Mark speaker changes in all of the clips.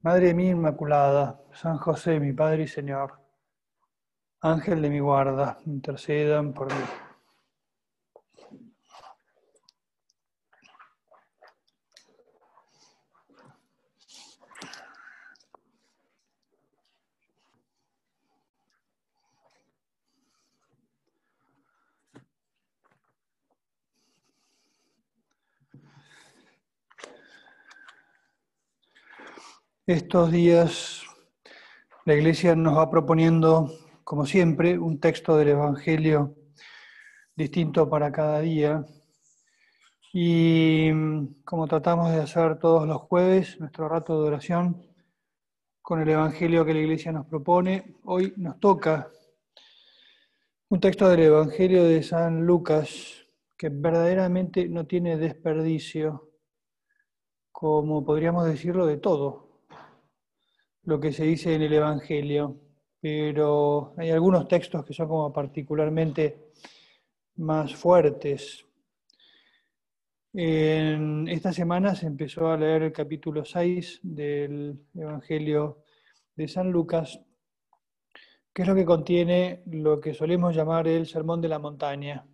Speaker 1: Madre mía Inmaculada, San José, mi Padre y Señor, Ángel de mi guarda, intercedan por mí. Estos días la Iglesia nos va proponiendo, como siempre, un texto del Evangelio distinto para cada día. Y como tratamos de hacer todos los jueves, nuestro rato de oración con el Evangelio que la Iglesia nos propone, hoy nos toca un texto del Evangelio de San Lucas que verdaderamente no tiene desperdicio, como podríamos decirlo de todo, lo que se dice en el Evangelio, pero hay algunos textos que son como particularmente más fuertes. En esta semana se empezó a leer el capítulo 6 del Evangelio de San Lucas, que es lo que contiene lo que solemos llamar el Sermón de la Montaña,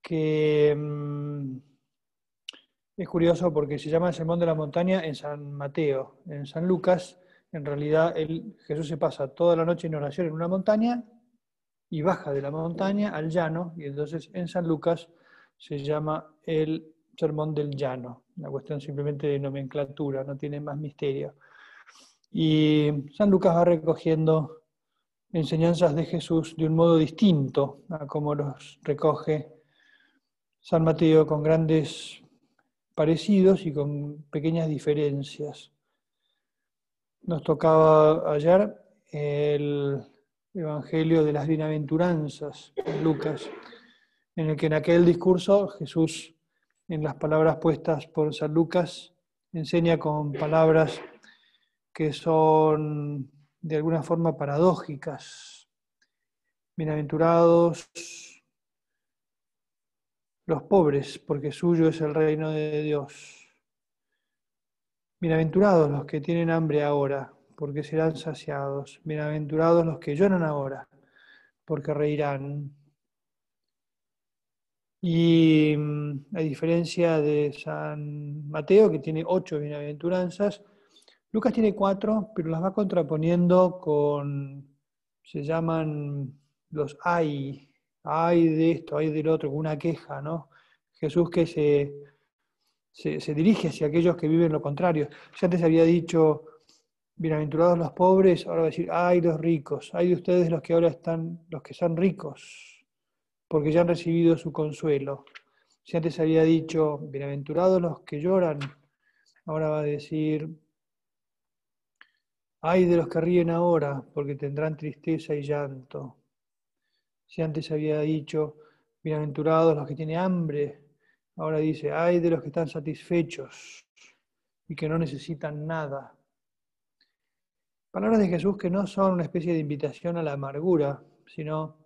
Speaker 1: que mm, es curioso porque se llama el Sermón de la Montaña en San Mateo. En San Lucas, en realidad, Jesús se pasa toda la noche en oración en una montaña y baja de la montaña al llano, y entonces en San Lucas se llama el Sermón del Llano. Una cuestión simplemente de nomenclatura, no tiene más misterio. Y San Lucas va recogiendo enseñanzas de Jesús de un modo distinto a como los recoge San Mateo con grandes parecidos y con pequeñas diferencias. Nos tocaba ayer el Evangelio de las Bienaventuranzas, Lucas, en el que en aquel discurso Jesús, en las palabras puestas por San Lucas, enseña con palabras que son de alguna forma paradójicas. Bienaventurados los pobres, porque suyo es el reino de Dios. Bienaventurados los que tienen hambre ahora, porque serán saciados. Bienaventurados los que lloran ahora, porque reirán. Y mm, a diferencia de San Mateo, que tiene ocho bienaventuranzas, Lucas tiene cuatro, pero las va contraponiendo con, se llaman los ay, hay de esto, hay del otro, una queja, ¿no? Jesús que se, se, dirige hacia aquellos que viven lo contrario. Ya antes había dicho, bienaventurados los pobres, ahora va a decir, ay los ricos, ay de ustedes los que ahora están, los que son ricos, porque ya han recibido su consuelo. Si antes había dicho, bienaventurados los que lloran, ahora va a decir, ay de los que ríen ahora, porque tendrán tristeza y llanto. Si antes había dicho, bienaventurados los que tienen hambre, ahora dice, ay de los que están satisfechos y que no necesitan nada. Palabras de Jesús que no son una especie de invitación a la amargura, sino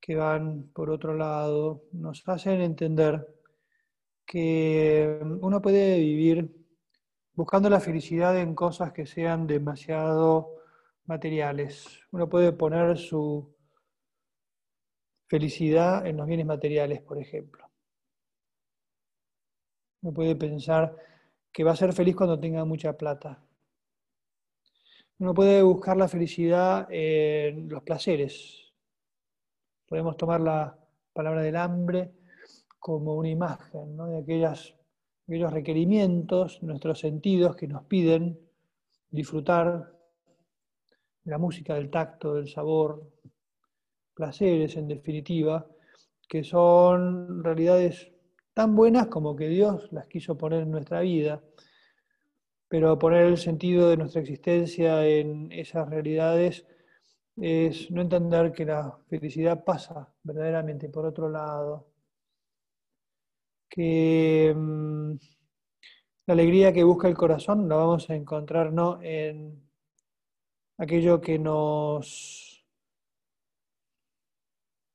Speaker 1: que van por otro lado, nos hacen entender que uno puede vivir buscando la felicidad en cosas que sean demasiado materiales. Uno puede poner su Felicidad en los bienes materiales, por ejemplo. Uno puede pensar que va a ser feliz cuando tenga mucha plata. Uno puede buscar la felicidad en los placeres. Podemos tomar la palabra del hambre como una imagen de aquellas, aquellos requerimientos, nuestros sentidos que nos piden disfrutar la música, del tacto, del sabor, placeres en definitiva, que son realidades tan buenas como que Dios las quiso poner en nuestra vida. pero poner el sentido de nuestra existencia en esas realidades es no entender que la felicidad pasa verdaderamente por otro lado, que mm, la alegría que busca el corazón la vamos a encontrar no en aquello que nos...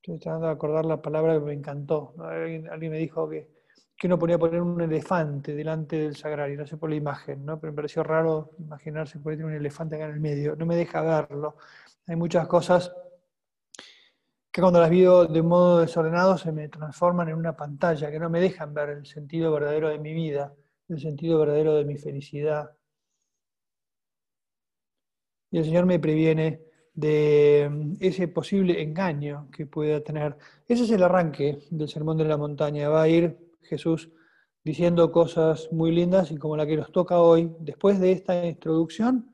Speaker 1: Estoy tratando de acordar la palabra que me encantó. Alguien, me dijo que, que uno podía poner un elefante delante del sagrario, no sé por la imagen, ¿no? pero me pareció raro imaginarse poner un elefante acá en el medio. No me deja verlo. Hay muchas cosas que cuando las veo de modo desordenado se me transforman en una pantalla, que no me dejan ver el sentido verdadero de mi vida, el sentido verdadero de mi felicidad. Y el Señor me previene de mm, ese posible engaño que pueda tener. Ese es el arranque del Sermón de la Montaña. Va a ir Jesús diciendo cosas muy lindas y como la que nos toca hoy, después de esta introducción,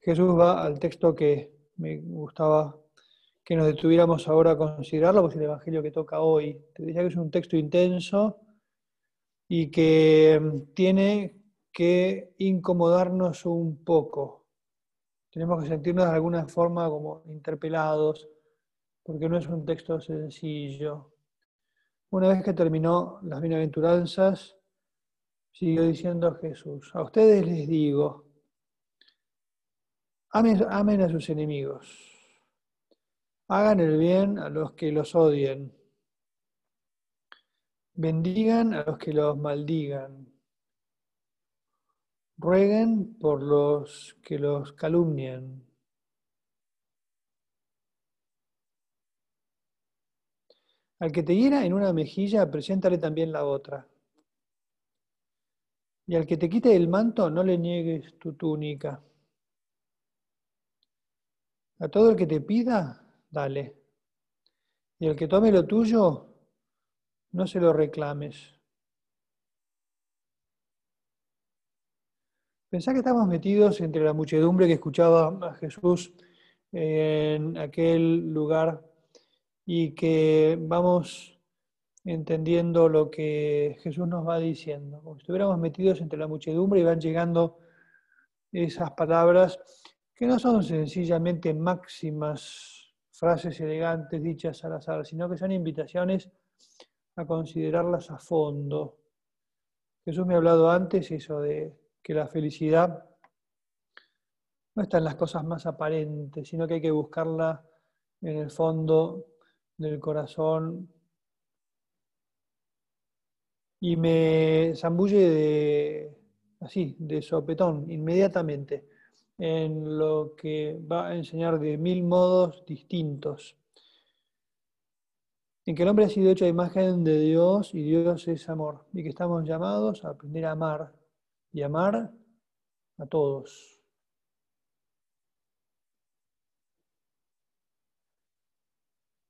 Speaker 1: Jesús va al texto que me gustaba que nos detuviéramos ahora a considerarlo, pues el Evangelio que toca hoy. Te decía que es un texto intenso y que mm, tiene que incomodarnos un poco. Tenemos que sentirnos de alguna forma como interpelados, porque no es un texto sencillo. Una vez que terminó las bienaventuranzas, siguió diciendo Jesús, a ustedes les digo, Amen, a sus enemigos. Hagan el bien a los que los odien. Bendigan a los que los maldigan. Rueguen por los que los calumnian. Al que te hiera en una mejilla, preséntale también la otra. Y al que te quite el manto, no le niegues tu túnica. A todo el que te pida, dale. Y el que tome lo tuyo, no se lo reclames. Pensá que estamos metidos entre la muchedumbre que escuchaba a Jesús en aquel lugar y que vamos entendiendo lo que Jesús nos va diciendo. Como si estuviéramos metidos entre la muchedumbre y van llegando esas palabras que no son sencillamente máximas, frases elegantes dichas al azar, sino que son invitaciones a considerarlas a fondo. Jesús me ha hablado antes eso de que la felicidad no está en las cosas más aparentes, sino que hay que buscarla en el fondo del corazón. Y me zambulle de, así, de sopetón, inmediatamente en lo que va a enseñar de mil modos distintos. En que el hombre ha sido hecho a imagen de Dios y Dios es amor, y que estamos llamados a aprender a amar y amar a todos.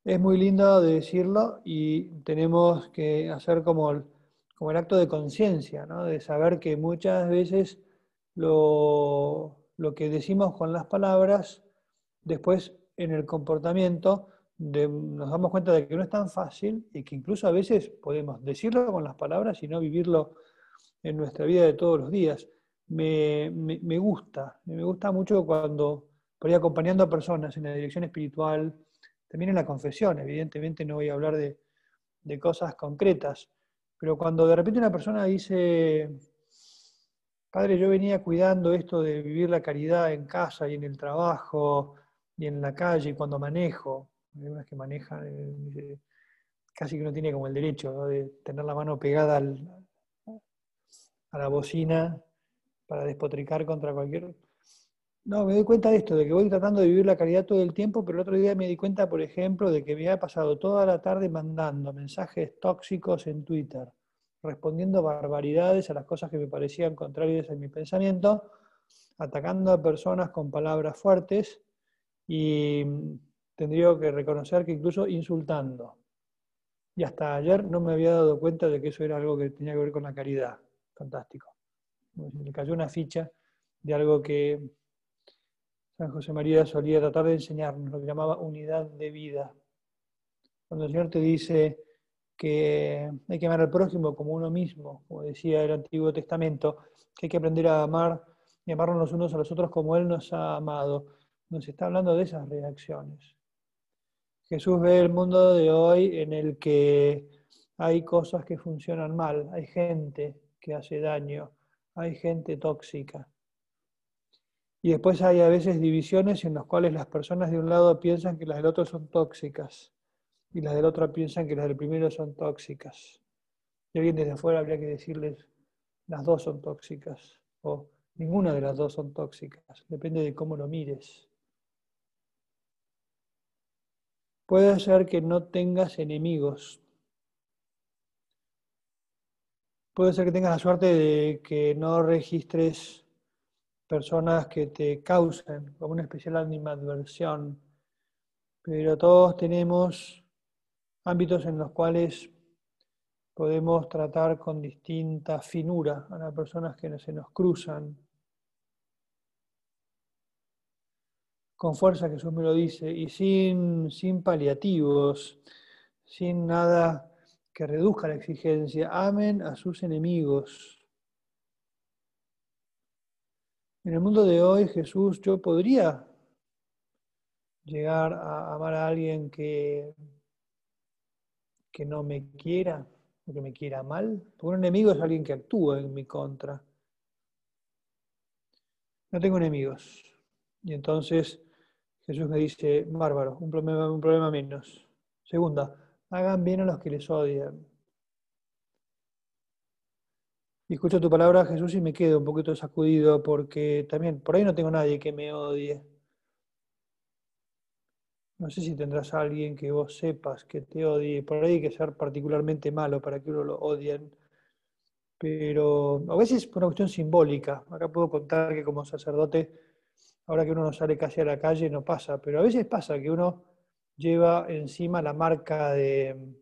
Speaker 1: Es muy lindo decirlo y tenemos que hacer como el, como el acto de conciencia, ¿no? de saber que muchas veces lo, lo que decimos con las palabras, después en el comportamiento nos damos cuenta de que no es tan fácil y que incluso a veces podemos decirlo con las palabras y no vivirlo en nuestra vida de todos los días. Me, gusta, me gusta mucho cuando por ahí acompañando a personas en la dirección espiritual, también en la confesión, evidentemente no voy a hablar de, de cosas concretas, pero cuando de repente una persona dice, Padre, yo venía cuidando esto de vivir la caridad en casa y en el trabajo y en la calle y cuando manejo. Hay algunas que manejan, eh, casi que no tiene como el derecho de tener la mano pegada a la bocina para despotricar contra cualquier... No, me doy cuenta de esto, de que voy tratando de vivir la caridad todo el tiempo, pero el otro día me di cuenta, por ejemplo, de que me ha pasado toda la tarde mandando mensajes tóxicos en Twitter respondiendo barbaridades a las cosas que me parecían contrarias a mi pensamiento, atacando a personas con palabras fuertes y tendría que reconocer que incluso insultando. Y hasta ayer no me había dado cuenta de que eso era algo que tenía que ver con la caridad. Fantástico. Me cayó una ficha de algo que San José María solía tratar de enseñarnos, lo que llamaba unidad de vida. Cuando el Señor te dice, que hay que amar al prójimo como uno mismo, como decía el Antiguo Testamento, que hay que aprender a amar y amarnos los unos a los otros como Él nos ha amado. Nos está hablando de esas reacciones. Jesús ve el mundo de hoy en el que hay cosas que funcionan mal, hay gente que hace daño, hay gente tóxica. Y después hay a veces divisiones en las cuales las personas de un lado piensan que las del otro son tóxicas y las del otro piensan que las del primero son tóxicas. Y alguien desde afuera habría que decirles, las dos son tóxicas o ninguna de las dos son tóxicas, depende de cómo lo mires. Puede ser que no tengas enemigos. Puede ser que tengas la suerte de que no registres personas que te causen como una especial animadversión, pero todos tenemos ámbitos en los cuales podemos tratar con distinta finura a las personas que se nos cruzan. Con fuerza, Jesús me lo dice, y sin, sin paliativos, sin nada que reduzca la exigencia. Amen a sus enemigos. En el mundo de hoy, Jesús, yo podría llegar a amar a alguien que, que no me quiera o que me quiera mal. Porque un enemigo es alguien que actúa en mi contra. No tengo enemigos. Y entonces Jesús me dice, bárbaro, un problema, un problema menos. Segunda, hagan bien a los que les odian. Y escucho tu palabra, Jesús, y me quedo un poquito sacudido porque también por ahí no tengo nadie que me odie. No sé si tendrás a alguien que vos sepas que te odie. Por ahí hay que ser particularmente malo para que uno lo odien. Pero a veces es una cuestión simbólica. Acá puedo contar que como sacerdote ahora que uno no sale casi a la calle no pasa, pero a veces pasa que uno lleva encima la marca de,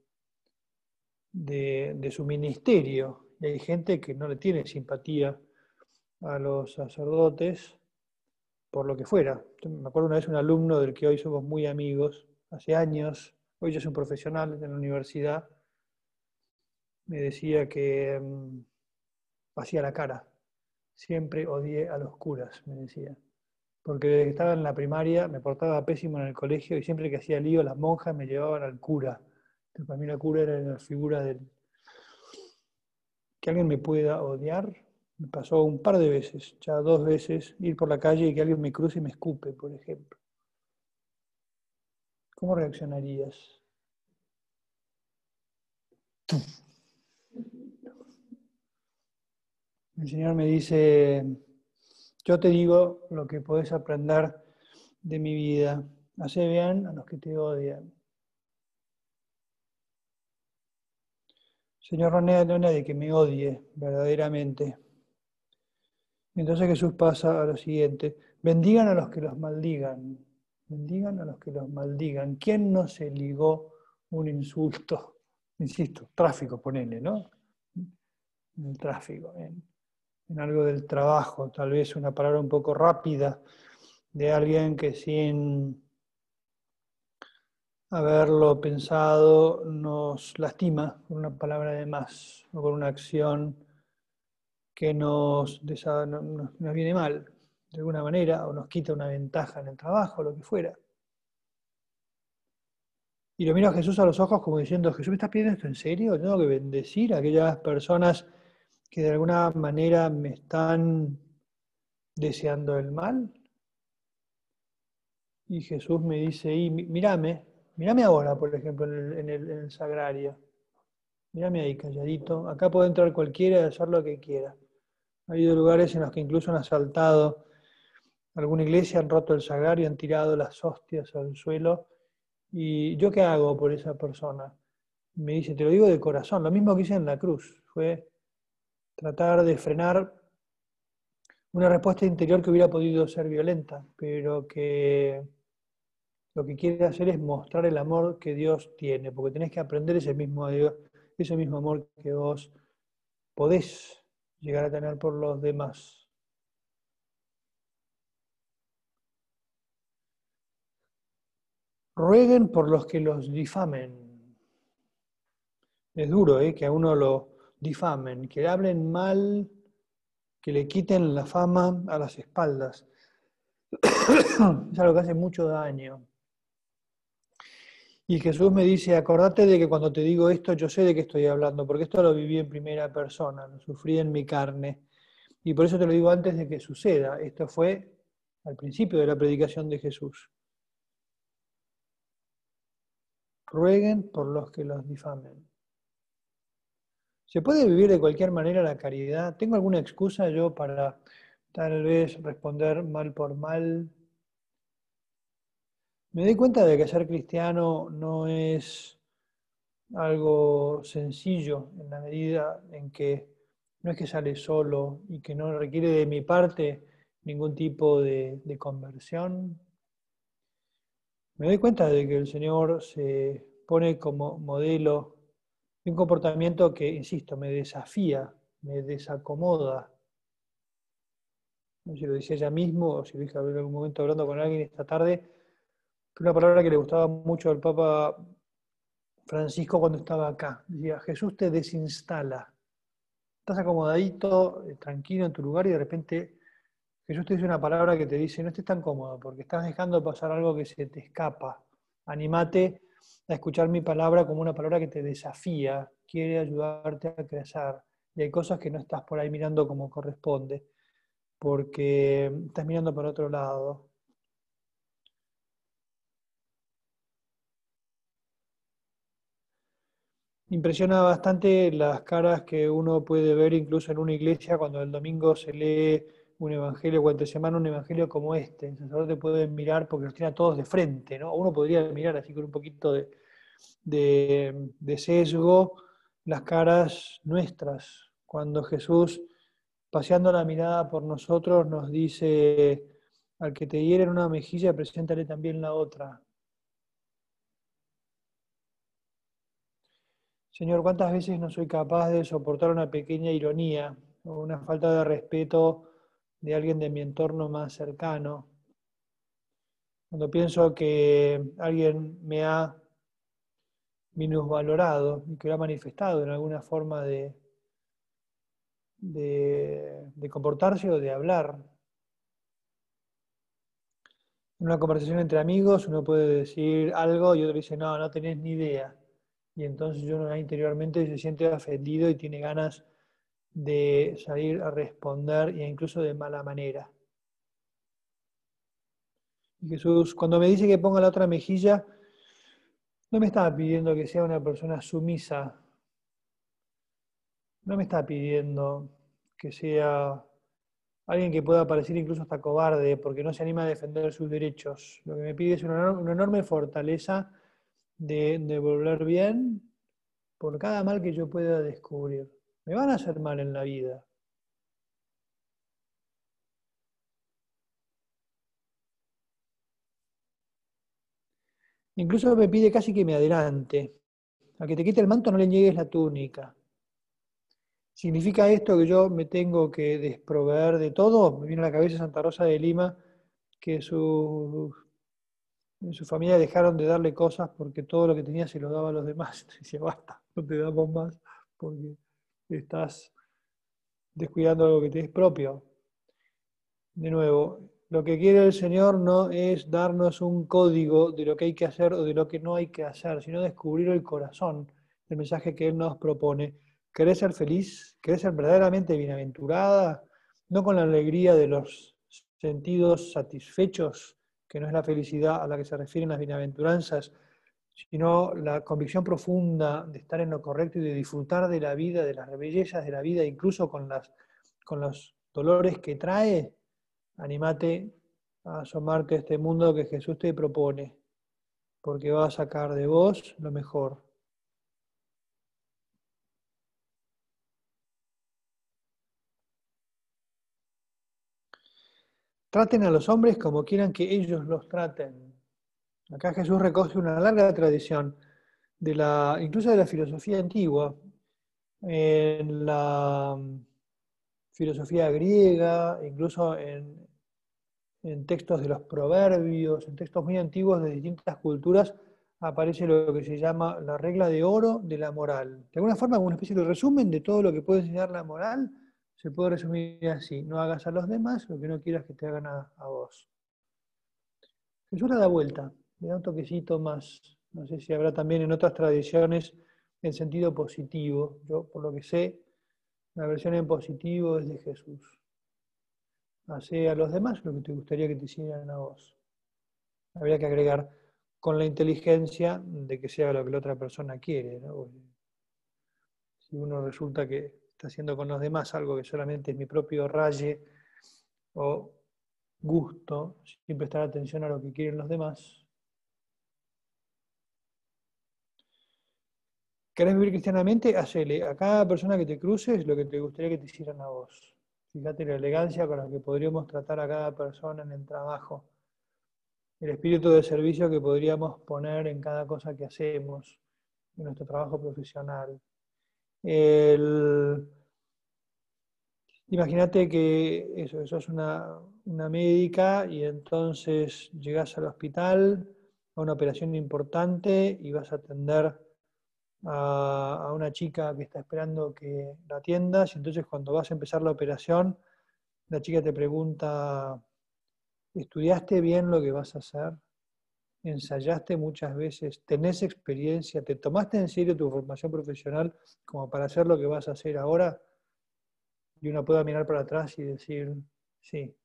Speaker 1: de, su ministerio. Y hay gente que no le tiene simpatía a los sacerdotes por lo que fuera. Me acuerdo una vez un alumno del que hoy somos muy amigos, hace años, hoy ya es un profesional en la universidad, me decía que mm, hacía la cara. Siempre odié a los curas, me decía porque desde que estaba en la primaria me portaba pésimo en el colegio y siempre que hacía lío las monjas me llevaban al cura. Entonces, para mí la cura era la figura del... Que alguien me pueda odiar, me pasó un par de veces, ya dos veces, ir por la calle y que alguien me cruce y me escupe, por ejemplo. ¿Cómo reaccionarías? El Señor me dice, yo te digo lo que podés aprender de mi vida. Hace bien a los que te odian. Señor, no hay nadie que me odie verdaderamente. Entonces Jesús pasa a lo siguiente. Bendigan a los que los maldigan. Bendigan a los que los maldigan. ¿Quién no se ligó un insulto? Insisto, tráfico, ponele, ¿no? El tráfico en algo del trabajo, tal vez una palabra un poco rápida de alguien que sin haberlo pensado nos lastima con una palabra de más o con una acción que nos, nos, viene mal de alguna manera o nos quita una ventaja en el trabajo, lo que fuera. Y lo miro a Jesús a los ojos como diciendo, Jesús me está pidiendo esto en serio, tengo que bendecir a aquellas personas que de alguna manera me están deseando el mal. Y Jesús me dice, y mírame, mírame ahora, por ejemplo, en el, sagrario. Mírame ahí, calladito. Acá puede entrar cualquiera y hacer lo que quiera. Ha habido lugares en los que incluso han asaltado alguna iglesia, han roto el sagrario, han tirado las hostias al suelo. ¿Y yo qué hago por esa persona? Me dice, te lo digo de corazón, lo mismo que hice en la cruz. Fue tratar de frenar una respuesta interior que hubiera podido ser violenta, pero que lo que quiere hacer es mostrar el amor que Dios tiene, porque tenés que aprender ese mismo, ese mismo amor que vos podés llegar a tener por los demás. Rueguen por los que los difamen. Es duro ¿eh? que a uno lo difamen, que le hablen mal, que le quiten la fama a las espaldas. es algo que hace mucho daño. Y Jesús me dice, acordate de que cuando te digo esto, yo sé de qué estoy hablando, porque esto lo viví en primera persona, lo sufrí en mi carne. Y por eso te lo digo antes de que suceda. Esto fue al principio de la predicación de Jesús. Rueguen por los que los difamen. ¿Se puede vivir de cualquier manera la caridad? ¿Tengo alguna excusa yo para tal vez responder mal por mal? Me doy cuenta de que ser cristiano no es algo sencillo en la medida en que no es que sale solo y que no requiere de mi parte ningún tipo de, conversión. Me doy cuenta de que el Señor se pone como modelo un comportamiento que, insisto, me desafía, me desacomoda. No sé si lo decía ella mismo o si lo dije en algún momento hablando con alguien esta tarde, una palabra que le gustaba mucho al Papa Francisco cuando estaba acá. Decía, Jesús te desinstala. Estás acomodadito, eh, tranquilo en tu lugar y de repente Jesús te dice una palabra que te dice, no estés tan cómodo porque estás dejando pasar algo que se te escapa. Animate a escuchar mi palabra como una palabra que te desafía, quiere ayudarte a crecer. Y hay cosas que no estás por ahí mirando como corresponde, porque estás mirando por otro lado. Impresiona bastante las caras que uno puede ver incluso en una iglesia cuando el domingo se lee un evangelio o entre semana un evangelio como este. El sacerdote puede mirar porque los tiene a todos de frente, ¿no? Uno podría mirar así con un poquito de, de sesgo las caras nuestras. Cuando Jesús, paseando la mirada por nosotros, nos dice, al que te hiere en una mejilla, preséntale también la otra. Señor, ¿cuántas veces no soy capaz de soportar una pequeña ironía o una falta de respeto de alguien de mi entorno más cercano? Cuando pienso que alguien me ha minusvalorado y que lo ha manifestado en alguna forma de, de, comportarse o de hablar. En una conversación entre amigos uno puede decir algo y otro dice, no, no tenés ni idea y entonces uno interiormente se siente ofendido y tiene ganas de salir a responder e incluso de mala manera. Y Jesús, cuando me dice que ponga la otra mejilla, no me está pidiendo que sea una persona sumisa, no me está pidiendo que sea alguien que pueda parecer incluso hasta cobarde porque no se anima a defender sus derechos. Lo que me pide es una, enorme fortaleza de devolver bien por cada mal que yo pueda descubrir. Me van a hacer mal en la vida. Incluso me pide casi que me adelante. A que te quite el manto no le niegues la túnica. ¿Significa esto que yo me tengo que desproveer de todo? Me viene a la cabeza Santa Rosa de Lima, que su familia dejaron de darle cosas porque todo lo que tenía se lo daba a los demás. Decía, basta, no te damos más porque estás descuidando algo que te es propio. De nuevo, lo que quiere el Señor no es darnos un código de lo que hay que hacer o de lo que no hay que hacer, sino descubrir el corazón del mensaje que Él nos propone. ¿Querés ser feliz? ¿Querés ser verdaderamente bienaventurada? No con la alegría de los sentidos satisfechos, que no es la felicidad a la que se refieren las bienaventuranzas, sino la convicción profunda de estar en lo correcto y de disfrutar de la vida, de las bellezas de la vida, incluso con, las, con los dolores que trae, animate a asomarte a este mundo que Jesús te propone, porque va a sacar de vos lo mejor. Traten a los hombres como quieran que ellos los traten. Acá Jesús recoge una larga tradición, de la, incluso de la filosofía antigua. En la filosofía griega, incluso en, textos de los proverbios, en textos muy antiguos de distintas culturas, aparece lo que se llama la regla de oro de la moral. De alguna forma, como una especie de resumen de todo lo que puede enseñar la moral, se puede resumir así, no hagas a los demás lo que no quieras que te hagan a, vos. Jesús la da vuelta, le da un toquecito más, no sé si habrá también en otras tradiciones en sentido positivo. Yo, por lo que sé, la versión en positivo es de Jesús. Hace a los demás lo que te gustaría que te hicieran a vos. Habría que agregar con la inteligencia de que sea lo que la otra persona quiere. Si uno resulta que está haciendo con los demás algo que solamente es mi propio raye o gusto, sin prestar atención a lo que quieren los demás, ¿Querés vivir cristianamente? Hacele a cada persona que te cruces lo que te gustaría que te hicieran a vos. Fíjate la elegancia con la que podríamos tratar a cada persona en el trabajo. El espíritu de servicio que podríamos poner en cada cosa que hacemos, en nuestro trabajo profesional. Imagínate que eso, sos una, una médica y entonces llegas al hospital a una operación importante y vas a atender a, una chica que está esperando que la atiendas y entonces cuando vas a empezar la operación, la chica te pregunta, ¿estudiaste bien lo que vas a hacer? ¿Ensayaste muchas veces? ¿Tenés experiencia? ¿Te tomaste en serio tu formación profesional como para hacer lo que vas a hacer ahora? Y uno pueda mirar para atrás y decir, sí,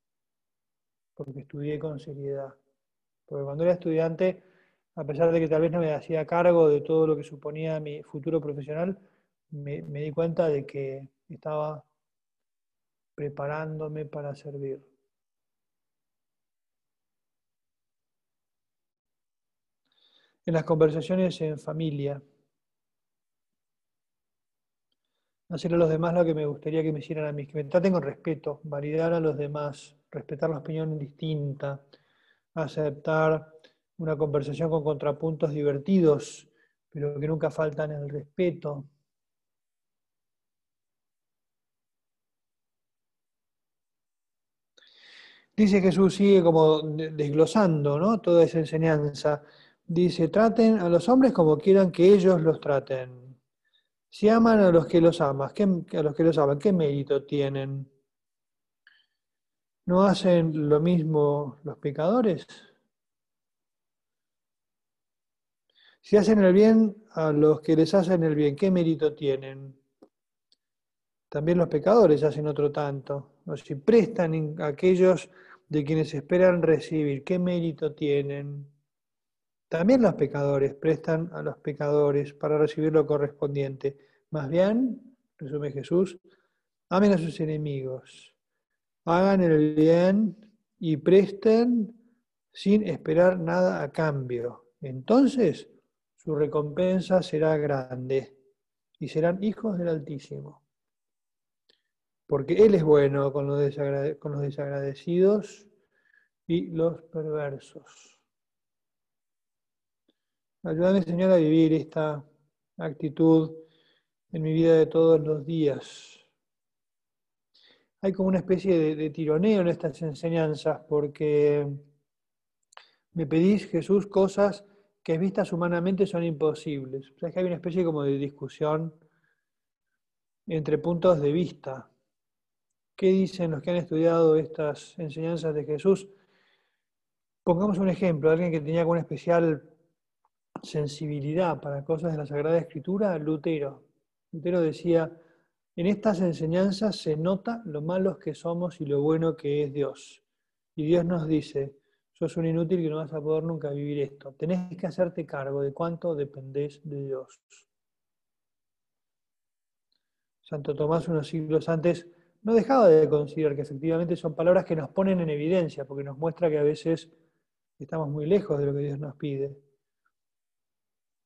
Speaker 1: porque estudié con seriedad. Porque cuando era estudiante a pesar de que tal vez no me hacía cargo de todo lo que suponía mi futuro profesional, me, di cuenta de que estaba preparándome para servir. En las conversaciones en familia, hacer a los demás lo que me gustaría que me hicieran a mí, que me traten con respeto, validar a los demás, respetar la opinión distinta, aceptar una conversación con contrapuntos divertidos, pero que nunca faltan el respeto. Dice Jesús, sigue como desglosando ¿no? toda esa enseñanza. Dice, traten a los hombres como quieran que ellos los traten. Si aman a los que los aman, ¿qué, a los que los aman, ¿qué mérito tienen? ¿No hacen lo mismo los pecadores? Si hacen el bien a los que les hacen el bien, ¿qué mérito tienen? También los pecadores hacen otro tanto. O si prestan a aquellos de quienes esperan recibir, ¿qué mérito tienen? También los pecadores prestan a los pecadores para recibir lo correspondiente. Más bien, resume Jesús, amen a sus enemigos, hagan el bien y presten sin esperar nada a cambio. Entonces su recompensa será grande y serán hijos del Altísimo. Porque Él es bueno con los, desagradecidos y los perversos. Ayúdame, Señor, a vivir esta actitud en mi vida de todos los días. Hay como una especie de, de tironeo en estas enseñanzas porque me pedís, Jesús, cosas que vistas humanamente son imposibles. O sea, hay una especie como de discusión entre puntos de vista. ¿Qué dicen los que han estudiado estas enseñanzas de Jesús? Pongamos un ejemplo, alguien que tenía una especial sensibilidad para cosas de la Sagrada Escritura, Lutero. Lutero decía, en estas enseñanzas se nota lo malos que somos y lo bueno que es Dios. Y Dios nos dice, sos un inútil que no vas a poder nunca vivir esto. Tenés que hacerte cargo de cuánto dependés de Dios. Santo Tomás unos siglos antes no dejaba de considerar que efectivamente son palabras que nos ponen en evidencia, porque nos muestra que a veces estamos muy lejos de lo que Dios nos pide.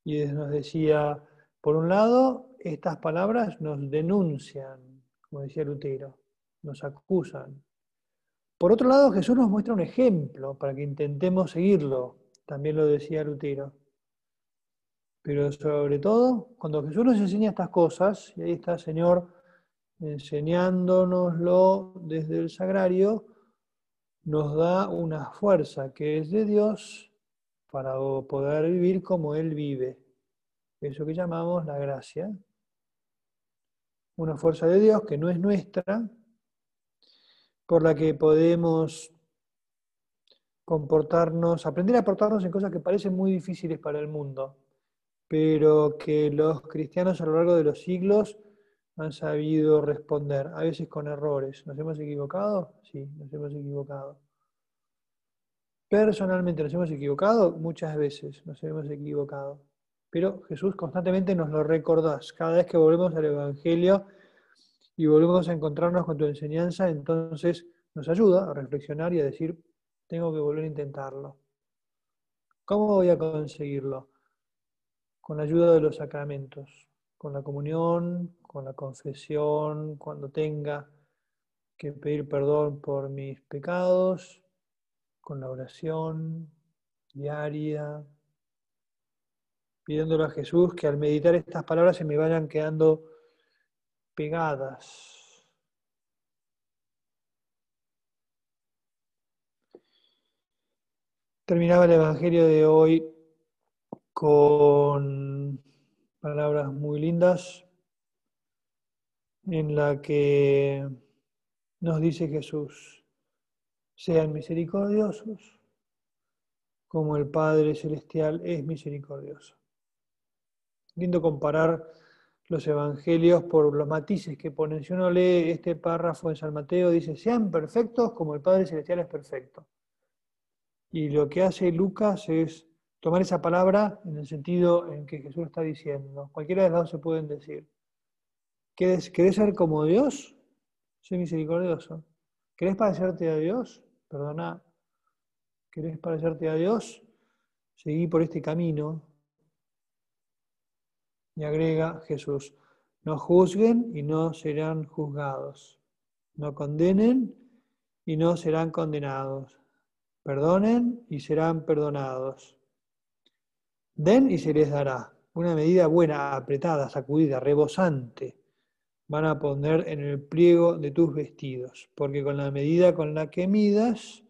Speaker 1: Y nos decía, por un lado, estas palabras nos denuncian, como decía Lutero, nos acusan, por otro lado, Jesús nos muestra un ejemplo para que intentemos seguirlo, también lo decía Lutero. Pero sobre todo, cuando Jesús nos enseña estas cosas, y ahí está el Señor enseñándonoslo desde el sagrario, nos da una fuerza que es de Dios para poder vivir como Él vive. Eso que llamamos la gracia. Una fuerza de Dios que no es nuestra, por la que podemos comportarnos, aprender a portarnos en cosas que parecen muy difíciles para el mundo, pero que los cristianos a lo largo de los siglos han sabido responder, a veces con errores. ¿Nos hemos equivocado? Sí, nos hemos equivocado. Personalmente nos hemos equivocado, muchas veces nos hemos equivocado. Pero Jesús constantemente nos lo recordás. Cada vez que volvemos al Evangelio y volvemos a encontrarnos con tu enseñanza, entonces nos ayuda a reflexionar y a decir, tengo que volver a intentarlo. ¿Cómo voy a conseguirlo? Con la ayuda de los sacramentos, con la comunión, con la confesión, cuando tenga que pedir perdón por mis pecados, con la oración diaria, pidiéndole a Jesús que al meditar estas palabras se me vayan quedando pegadas Terminaba el Evangelio de hoy con palabras muy lindas en la que nos dice Jesús, sean misericordiosos como el Padre Celestial es misericordioso. Lindo comparar los evangelios por los matices que ponen. Si uno lee este párrafo en San Mateo, dice, sean perfectos como el Padre Celestial es perfecto. Y lo que hace Lucas es tomar esa palabra en el sentido en que Jesús está diciendo. Cualquiera de los dos se pueden decir. ¿Querés, ser como Dios? Sé misericordioso. ¿Querés parecerte a Dios? Perdona. ¿Querés parecerte a Dios? Seguí por este camino. Y agrega Jesús, no juzguen y no serán juzgados. No condenen y no serán condenados. Perdonen y serán perdonados. Den y se les dará. Una medida buena, apretada, sacudida, rebosante, van a poner en el pliego de tus vestidos, porque con la medida con la que midas,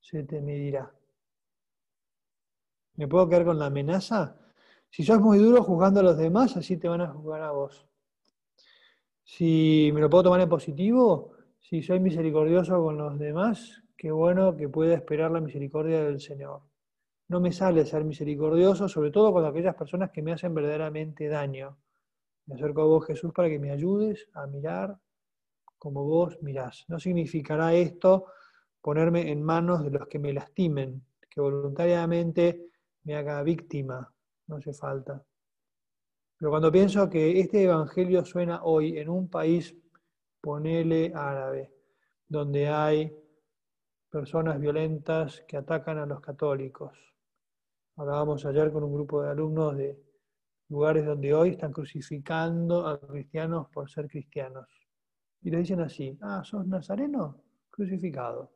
Speaker 1: se te medirá. ¿Me puedo quedar con la amenaza? Si sos muy duro juzgando a los demás, así te van a juzgar a vos. Si me lo puedo tomar en positivo, si soy misericordioso con los demás, Qué bueno que pueda esperar la misericordia del Señor. No me sale ser misericordioso, sobre todo con aquellas personas que me hacen verdaderamente daño. Me acerco a vos, Jesús, para que me ayudes a mirar como vos mirás. No significará esto ponerme en manos de los que me lastimen, que voluntariamente me haga víctima. No hace falta. Pero cuando pienso que este Evangelio suena hoy en un país, ponele árabe, donde hay personas violentas que atacan a los católicos. Hablábamos ayer con un grupo de alumnos de lugares donde hoy están crucificando a cristianos por ser cristianos. Y le dicen así, ah, ¿sos nazareno? Crucificado.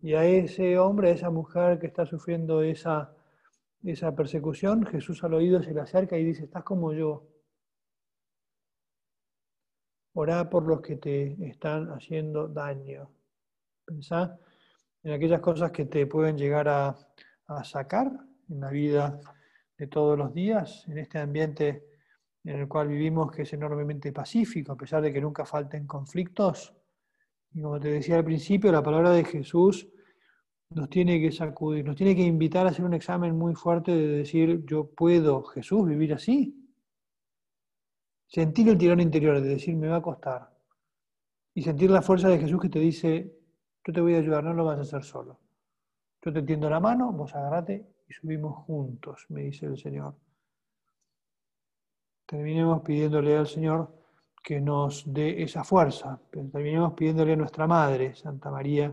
Speaker 1: Y a ese hombre, a esa mujer que está sufriendo esa, esa persecución, Jesús al oído se le acerca y dice, estás como yo. Orá por los que te están haciendo daño. Pensá en aquellas cosas que te pueden llegar a, sacar en la vida de todos los días, en este ambiente en el cual vivimos que es enormemente pacífico, a pesar de que nunca falten conflictos. Y como te decía al principio, la palabra de Jesús nos tiene que sacudir, nos tiene que invitar a hacer un examen muy fuerte de decir, yo puedo, Jesús, vivir así. Sentir el tirón interior de decir, me va a costar. Y sentir la fuerza de Jesús que te dice, yo te voy a ayudar, no lo vas a hacer solo. Yo te tiendo la mano, vos agarrate y subimos juntos, me dice el Señor. Terminemos pidiéndole al Señor que nos dé esa fuerza. Terminemos pidiéndole a nuestra Madre, Santa María,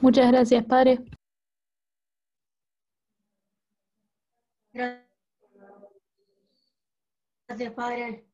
Speaker 2: Muchas gracias, Padre.
Speaker 3: Gracias, Padre.